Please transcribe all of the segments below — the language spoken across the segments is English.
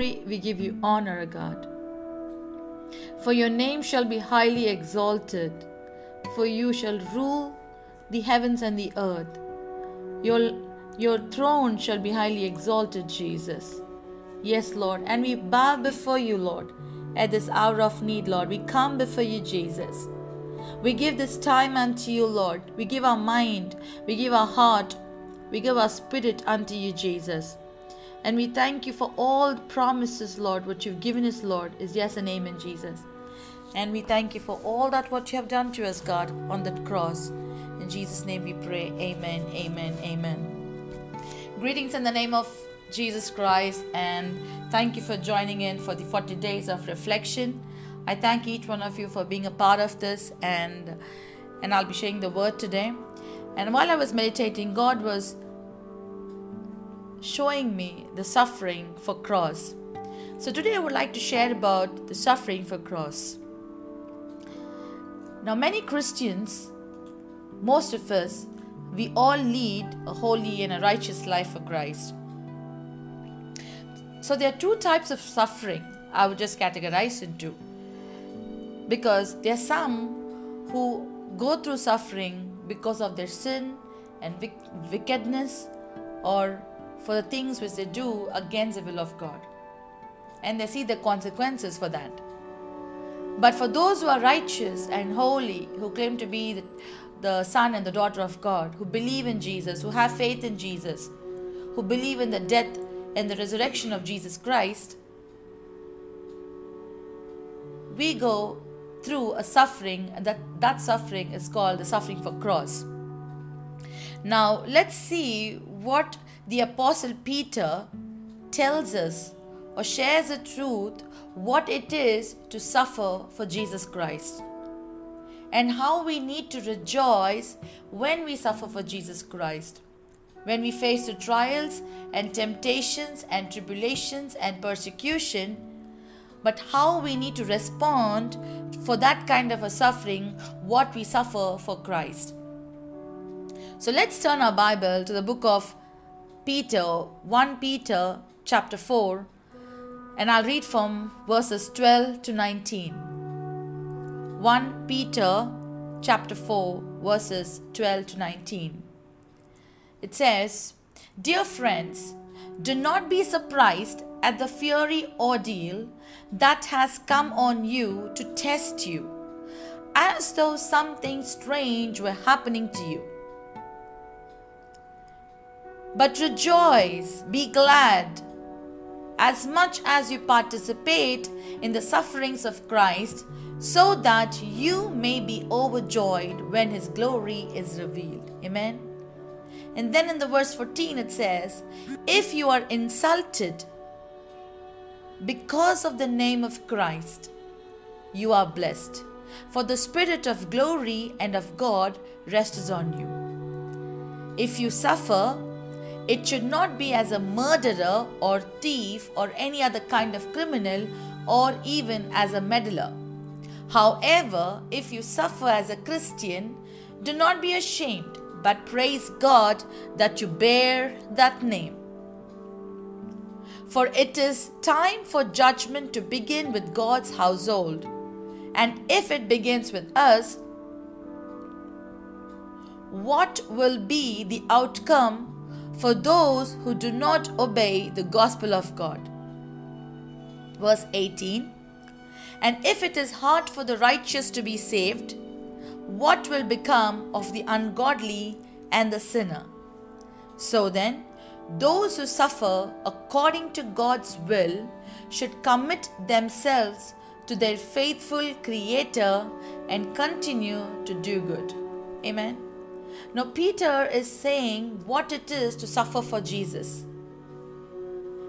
glory, we give you honor, God. For your name shall be highly exalted, for you shall rule the heavens and the earth. Your, your throne shall be highly exalted, Jesus. Yes, Lord. And we bow before you, Lord, at this hour of need, Lord. We come before you, Jesus. We give this time unto you, Lord. We give our mind, we give our heart, we give our spirit unto you, Jesus. And we thank you for all promises, Lord, what you've given us, Lord, is yes and amen, Jesus. And we thank you for all that what you have done to us, God, on that cross. In Jesus' name we pray. Amen, amen, amen. Greetings in the name of Jesus Christ, and thank you for joining in for the 40 days of reflection. I thank each one of you for being a part of this, and and I'll be sharing the word today. And while I was meditating, God was showing me the suffering for cross. So today I would like to share about the suffering for cross. Now many Christians, most of us, we all lead a holy and a righteous life for Christ. So there are two types of suffering I would just categorize into. Because there are some who go through suffering because of their sin and wickedness or for the things which they do against the will of God. And they see the consequences for that. But for those who are righteous and holy, who claim to be the, son and the daughter of God, who believe in Jesus, who have faith in Jesus, who believe in the death and the resurrection of Jesus Christ, we go through a suffering, and that, that suffering is called the suffering for cross. Now, let's see what the Apostle Peter tells us or shares the truth what it is to suffer for Jesus Christ and how we need to rejoice when we suffer for Jesus Christ. When we face the trials and temptations and tribulations and persecution, but how we need to respond for that kind of a suffering, what we suffer for Christ. So let's turn our Bible to the book of Peter, 1 Peter chapter 4, and I'll read from verses 12 to 19. 1 Peter chapter 4, verses 12 to 19. It says, Dear friends, do not be surprised at the fiery ordeal that has come on you to test you, as though something strange were happening to you but rejoice, be glad, as much as you participate in the sufferings of Christ, so that you may be overjoyed when his glory is revealed. Amen. And then in the verse 14 it says, If you are insulted because of the name of Christ, you are blessed, for the Spirit of glory and of God rests on you. If you suffer, it should not be as a murderer or thief or any other kind of criminal or even as a meddler. However, if you suffer as a Christian, do not be ashamed, but praise God that you bear that name. For it is time for judgment to begin with God's household. And if it begins with us, what will be the outcome for those who do not obey the gospel of God. Verse 18 And if it is hard for the righteous to be saved, what will become of the ungodly and the sinner? So then, those who suffer according to God's will should commit themselves to their faithful Creator and continue to do good. Amen. Now, Peter is saying what it is to suffer for Jesus.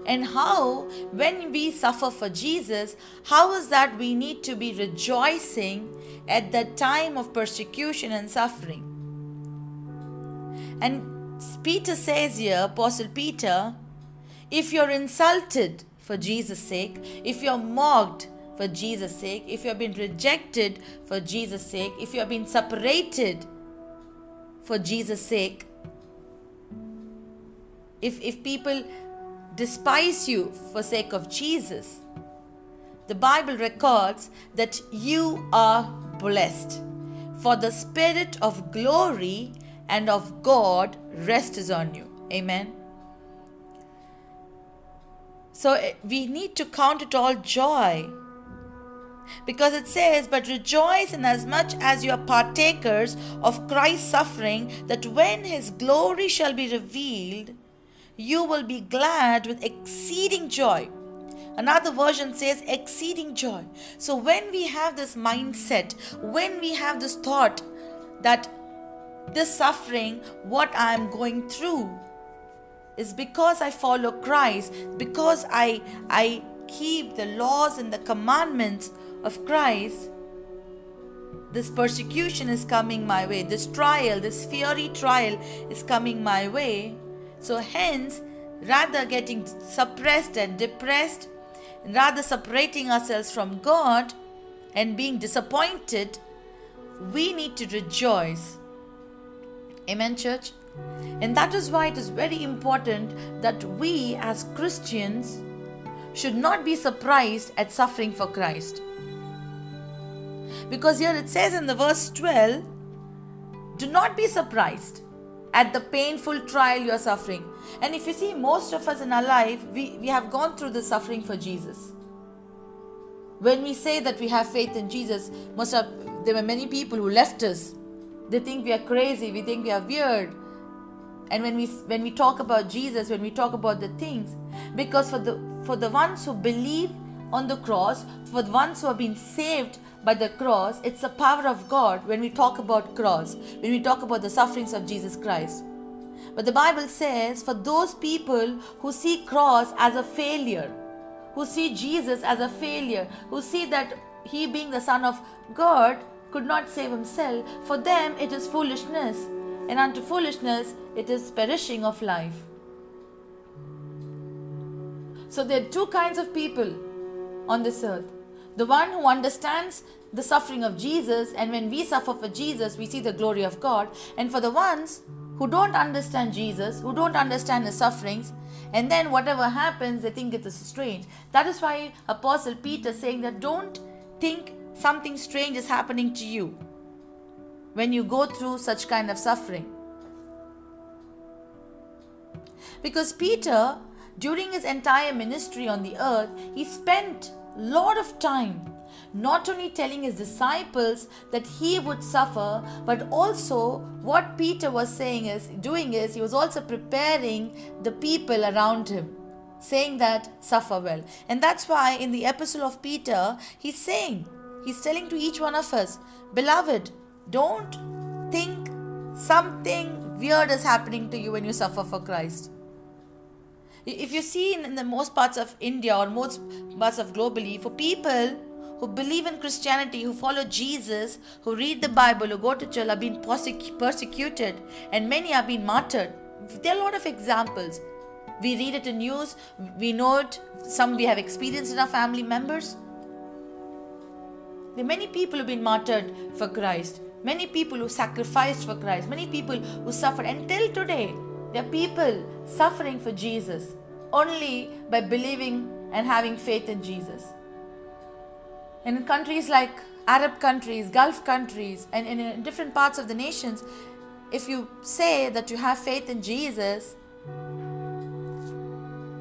And how, when we suffer for Jesus, how is that we need to be rejoicing at the time of persecution and suffering? And Peter says here, Apostle Peter, if you're insulted for Jesus' sake, if you're mocked for Jesus' sake, if you've been rejected for Jesus' sake, if you've been separated for Jesus' sake. If, if people despise you for sake of Jesus, the Bible records that you are blessed. For the Spirit of glory and of God rests on you. Amen. So eh, we need to count it all joy. Because it says, But rejoice in as much as you are partakers of Christ's suffering, that when his glory shall be revealed, you will be glad with exceeding joy. Another version says exceeding joy. So when we have this mindset, when we have this thought that this suffering, what I am going through, is because I follow Christ, because I I keep the laws and the commandments of Christ, this persecution is coming my way, this trial, this fiery trial is coming my way. So, hence, rather getting suppressed and depressed, and rather separating ourselves from God and being disappointed, we need to rejoice. Amen, church? And that is why it is very important that we as Christians should not be surprised at suffering for Christ. Because here it says in the verse 12, do not be surprised at the painful trial you are suffering. And if you see, most of us in our life, we, we have gone through the suffering for Jesus. When we say that we have faith in Jesus, most of there were many people who left us. They think we are crazy, we think we are weird. And when we when we talk about Jesus, when we talk about the things, because for the for the ones who believe on the cross, for the ones who have been saved by the cross, it's the power of God when we talk about cross, when we talk about the sufferings of Jesus Christ. But the Bible says for those people who see cross as a failure, who see Jesus as a failure, who see that he being the son of God could not save himself, for them it is foolishness, and unto foolishness it is perishing of life. So there are two kinds of people on this earth the one who understands the suffering of Jesus, and when we suffer for Jesus, we see the glory of God. And for the ones who don't understand Jesus, who don't understand his sufferings, and then whatever happens, they think it is strange. That is why Apostle Peter saying that don't think something strange is happening to you when you go through such kind of suffering. Because Peter, during his entire ministry on the earth, he spent lot of time not only telling his disciples that he would suffer but also what peter was saying is doing is he was also preparing the people around him saying that suffer well. And that's why in the epistle of peter he's saying he's telling to each one of us beloved don't think something weird is happening to you when you suffer for christ if you see in, the most parts of India or most parts of globally, for people who believe in Christianity, who follow Jesus, who read the Bible, who go to church, are being persecuted, and many are being martyred. There are a lot of examples. We read it in news, we know it, some we have experienced in our family members. There are many people who've been martyred for Christ, many people who sacrificed for Christ, many people who suffered until today. There are people suffering for Jesus only by believing and having faith in Jesus. And in countries like Arab countries, Gulf countries, and in different parts of the nations, if you say that you have faith in Jesus,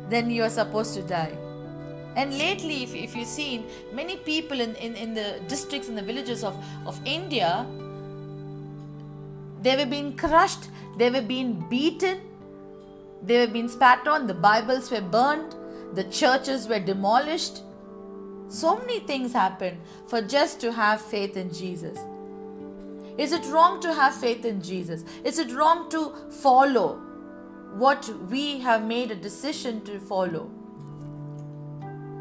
then you are supposed to die. And lately, if, if you've seen, many people in, in, in the districts and the villages of, of India, they were being crushed, they were being beaten, they were being spat on, the Bibles were burned, the churches were demolished. So many things happened for just to have faith in Jesus. Is it wrong to have faith in Jesus? Is it wrong to follow what we have made a decision to follow?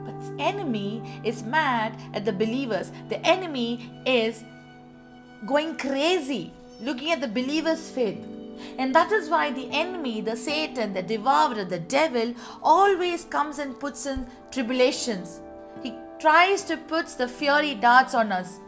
But the enemy is mad at the believers. The enemy is going crazy looking at the believer's faith. And that is why the enemy, the Satan, the devourer, the devil always comes and puts in tribulations. He tries to put the fiery darts on us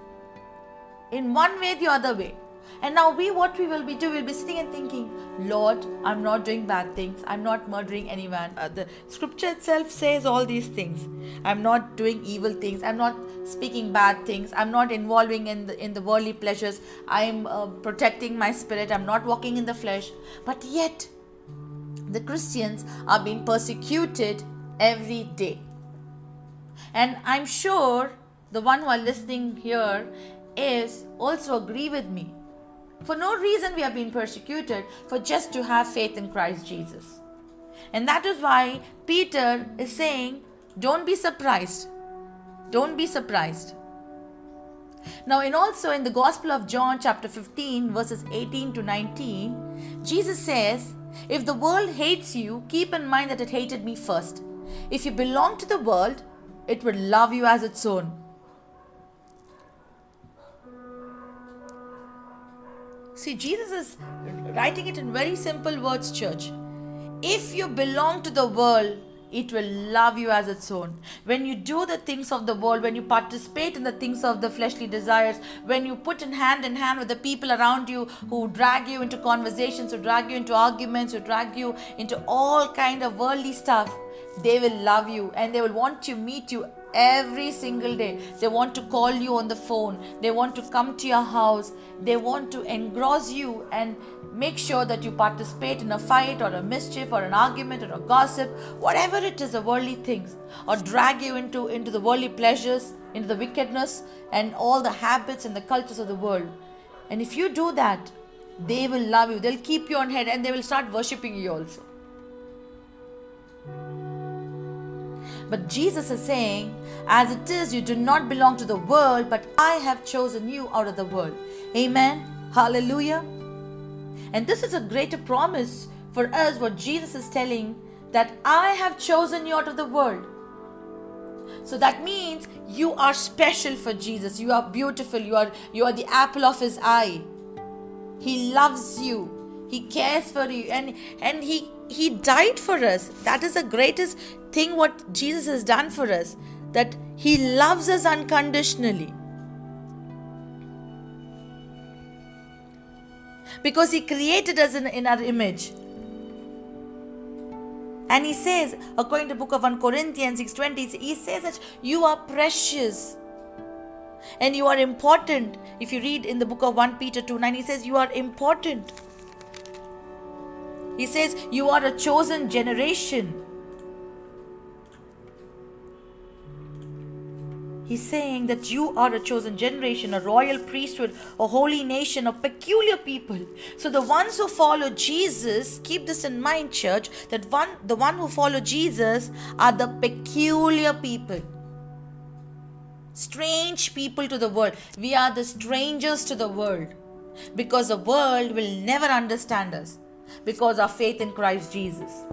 in one way, the other way. And now we what we will be doing, we'll be sitting and thinking, Lord, I'm not doing bad things. I'm not murdering anyone. Uh, the scripture itself says all these things. I'm not doing evil things. I'm not speaking bad things. I'm not involving in the in the worldly pleasures. I'm uh, protecting my spirit. I'm not walking in the flesh. But yet, the Christians are being persecuted every day. And I'm sure the one who are listening here is also agree with me for no reason, we have been persecuted for just to have faith in Christ Jesus. And that is why Peter is saying, Don't be surprised. Don't be surprised. Now, in also in the Gospel of John, chapter 15, verses 18 to 19, Jesus says, If the world hates you, keep in mind that it hated me first. If you belong to the world, it will love you as its own. See, Jesus is writing it in very simple words, church. If you belong to the world, it will love you as its own. When you do the things of the world, when you participate in the things of the fleshly desires, when you put in hand in hand with the people around you who drag you into conversations, who drag you into arguments, who drag you into all kind of worldly stuff, they will love you and they will want to meet you every single day. They want to call you on the phone. They want to come to your house. They want to engross you and make sure that you participate in a fight or a mischief or an argument or a gossip, whatever it is, the worldly things, or drag you into, into the worldly pleasures, into the wickedness and all the habits and the cultures of the world. And if you do that, they will love you. They'll keep you on head and they will start worshipping you also. But Jesus is saying, As it is, you do not belong to the world, but I have chosen you out of the world. Amen. Hallelujah. And this is a greater promise for us, what Jesus is telling that I have chosen you out of the world. So that means you are special for Jesus. You are beautiful. You are you are the apple of his eye. He loves you. He cares for you and and he he died for us. That is the greatest thing what Jesus has done for us that he loves us unconditionally. Because he created us in, in our image. And he says, according to the book of 1 Corinthians 6:20, he says that you are precious and you are important. If you read in the book of 1 Peter 2 9, he says, You are important. He says, You are a chosen generation. He's saying that you are a chosen generation, a royal priesthood, a holy nation, a peculiar people. So the ones who follow Jesus, keep this in mind, church, that one the one who follow Jesus are the peculiar people. Strange people to the world. We are the strangers to the world. Because the world will never understand us because of faith in Christ Jesus.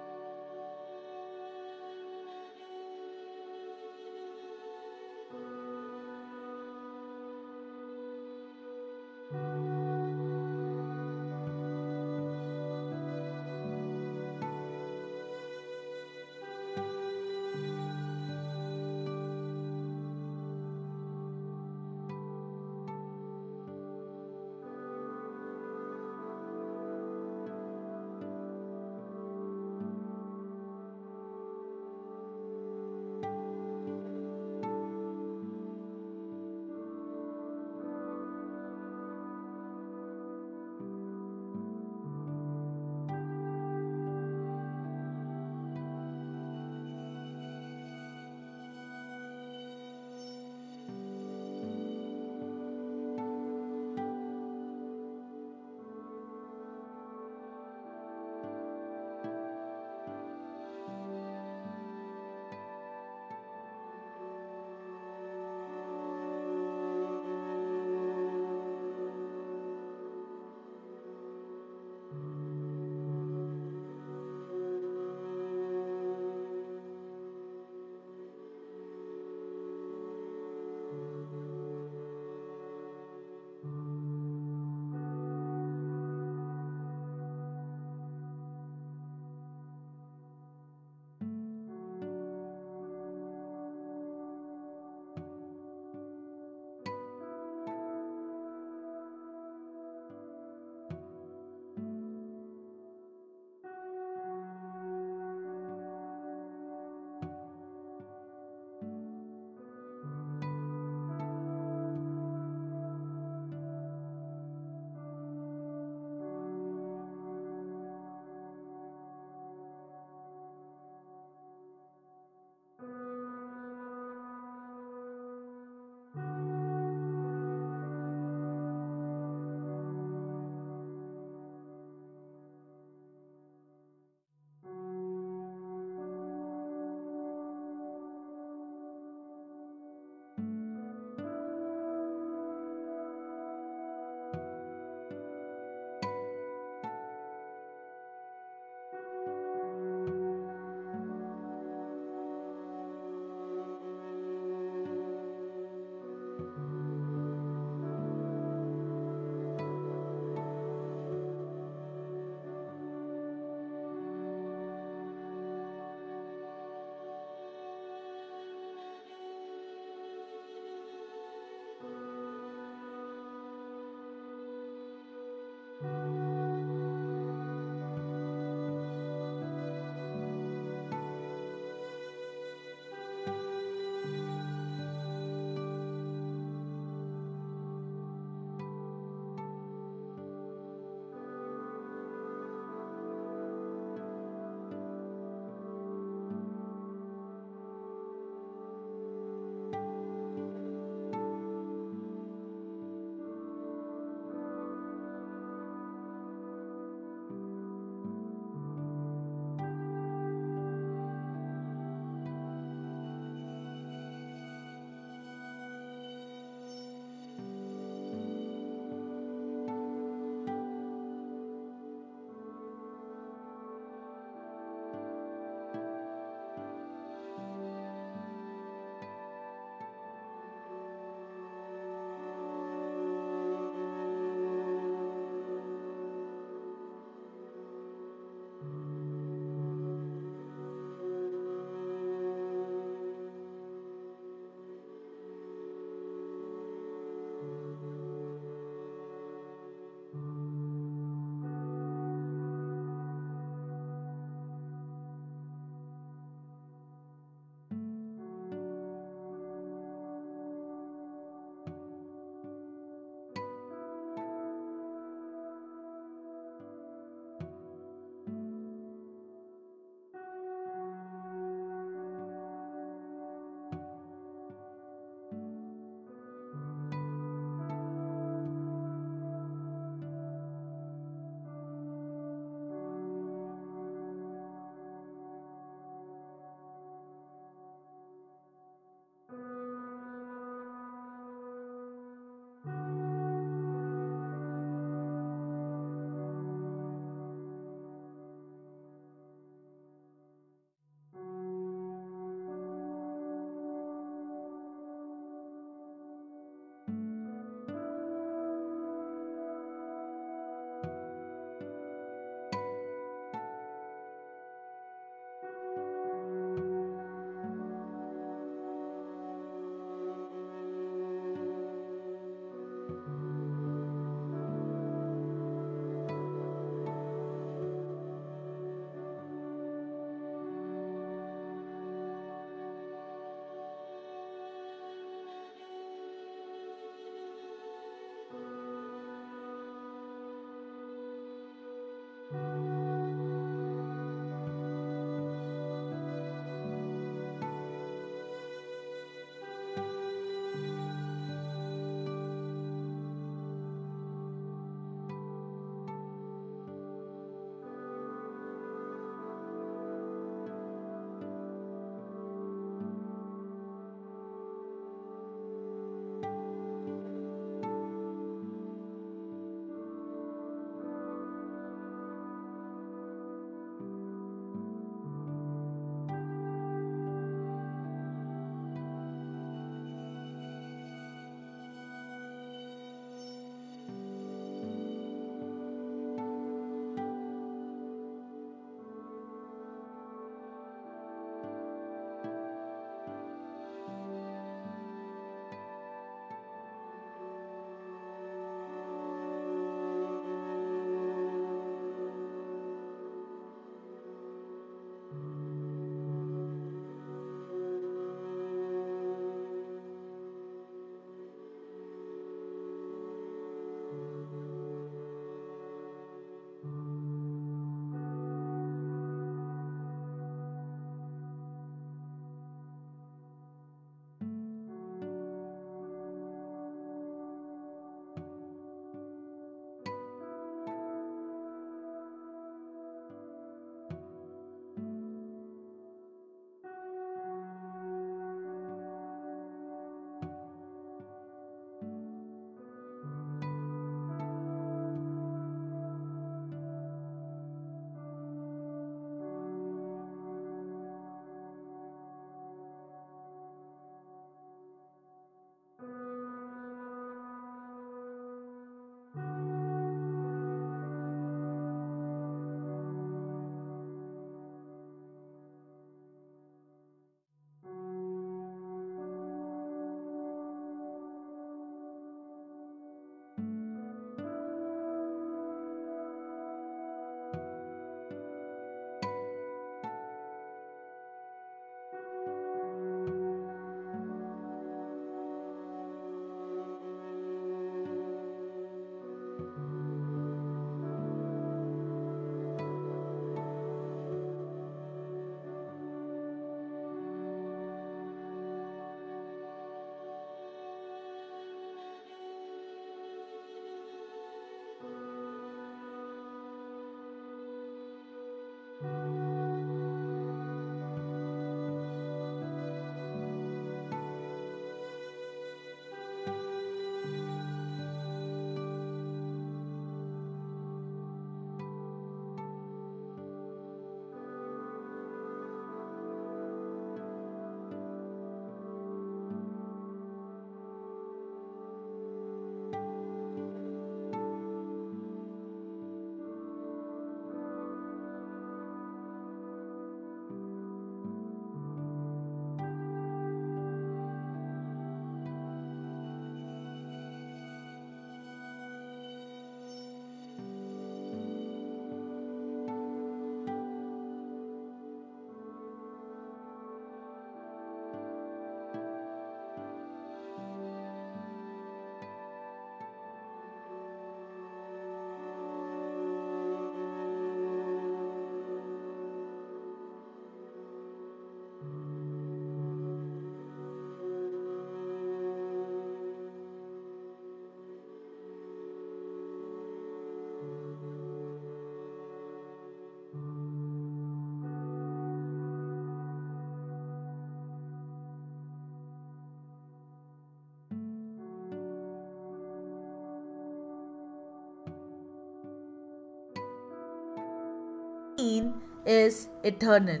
Is eternal.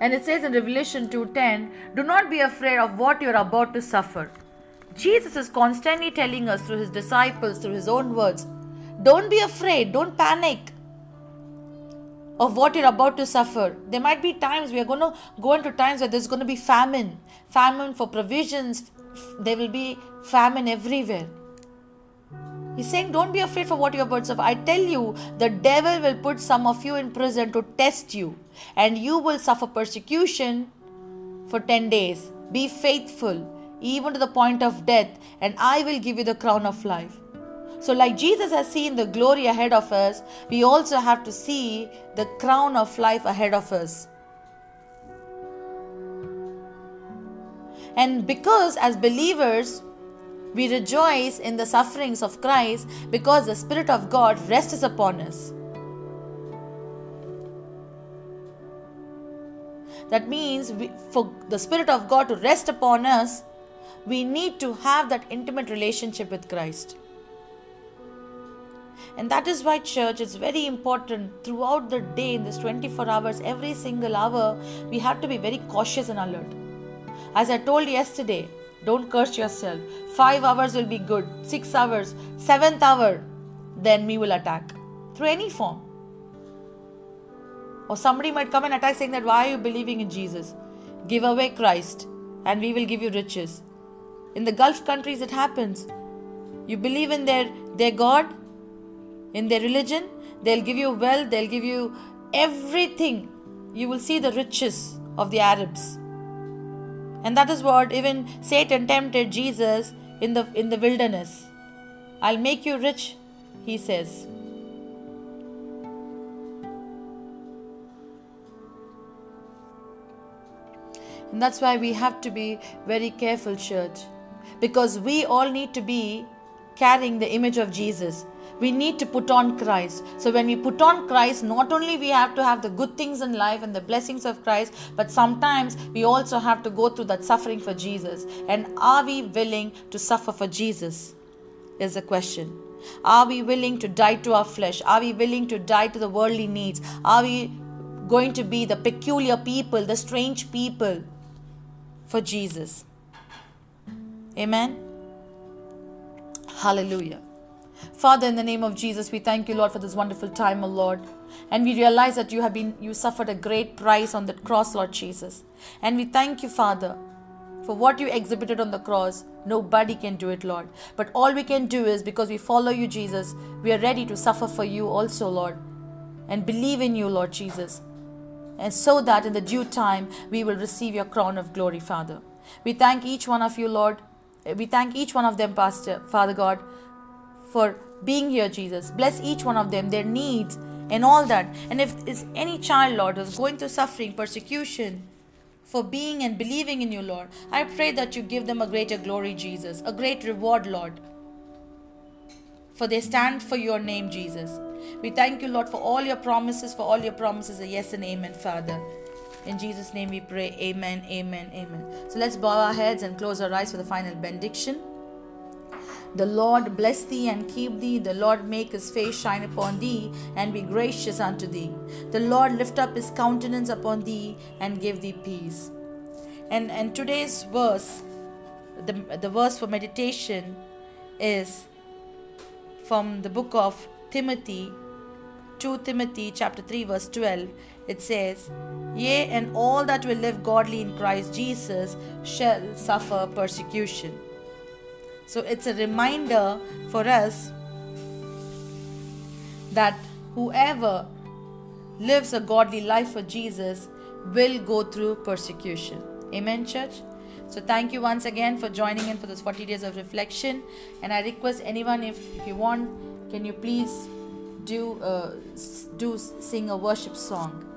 And it says in Revelation 2:10, "Do not be afraid of what you are about to suffer." Jesus is constantly telling us through his disciples, through his own words, don't be afraid, don't panic of what you're about to suffer. There might be times we are going to go into times where there's going to be famine, famine for provisions, there will be famine everywhere. He's saying, Don't be afraid for what about to suffer. I tell you, the devil will put some of you in prison to test you, and you will suffer persecution for 10 days. Be faithful, even to the point of death, and I will give you the crown of life. So, like Jesus has seen the glory ahead of us, we also have to see the crown of life ahead of us. And because as believers, we rejoice in the sufferings of Christ because the Spirit of God rests upon us. That means we, for the Spirit of God to rest upon us, we need to have that intimate relationship with Christ. And that is why, church, it's very important throughout the day in this 24 hours, every single hour, we have to be very cautious and alert. As I told yesterday, don't curse yourself. Five hours will be good, six hours, seventh hour, then me will attack through any form. Or somebody might come and attack saying that why are you believing in Jesus? Give away Christ and we will give you riches. In the Gulf countries it happens. You believe in their their God, in their religion, they'll give you wealth, they'll give you everything. You will see the riches of the Arabs. And that is what even Satan tempted Jesus in the in the wilderness. I'll make you rich, he says. And that's why we have to be very careful, church. Because we all need to be carrying the image of Jesus we need to put on christ. So when we put on christ not only we have to have the good things in life and the blessings of christ but sometimes we also have to go through that suffering for jesus. And are we willing to suffer for jesus? Is the question. Are we willing to die to our flesh? Are we willing to die to the worldly needs? Are we going to be the peculiar people the strange people for jesus? Amen? Hallelujah Father, in the name of Jesus, we thank you, Lord, for this wonderful time, O Lord. And we realize that you have been, you suffered a great price on that cross, Lord Jesus. And we thank you, Father, for what you exhibited on the cross. Nobody can do it, Lord. But all we can do is because we follow you, Jesus, we are ready to suffer for you also, Lord. And believe in you, Lord Jesus. And so that in the due time we will receive your crown of glory, Father. We thank each one of you, Lord. We thank each one of them, Pastor, Father God, for being here, Jesus. Bless each one of them, their needs, and all that. And if is any child, Lord, is going through suffering, persecution, for being and believing in you, Lord, I pray that you give them a greater glory, Jesus, a great reward, Lord. For they stand for your name, Jesus. We thank you, Lord, for all your promises, for all your promises are yes and amen, Father. In Jesus' name we pray, Amen, Amen, Amen. So let's bow our heads and close our eyes for the final benediction. The Lord bless thee and keep thee. The Lord make his face shine upon thee and be gracious unto thee. The Lord lift up his countenance upon thee and give thee peace. And, and today's verse, the, the verse for meditation is from the book of Timothy, 2 Timothy chapter 3 verse 12. It says, Yea, and all that will live godly in Christ Jesus shall suffer persecution. So it's a reminder for us that whoever lives a godly life for Jesus will go through persecution. Amen, church? So thank you once again for joining in for this 40 days of reflection. And I request anyone, if, if you want, can you please do uh, do sing a worship song?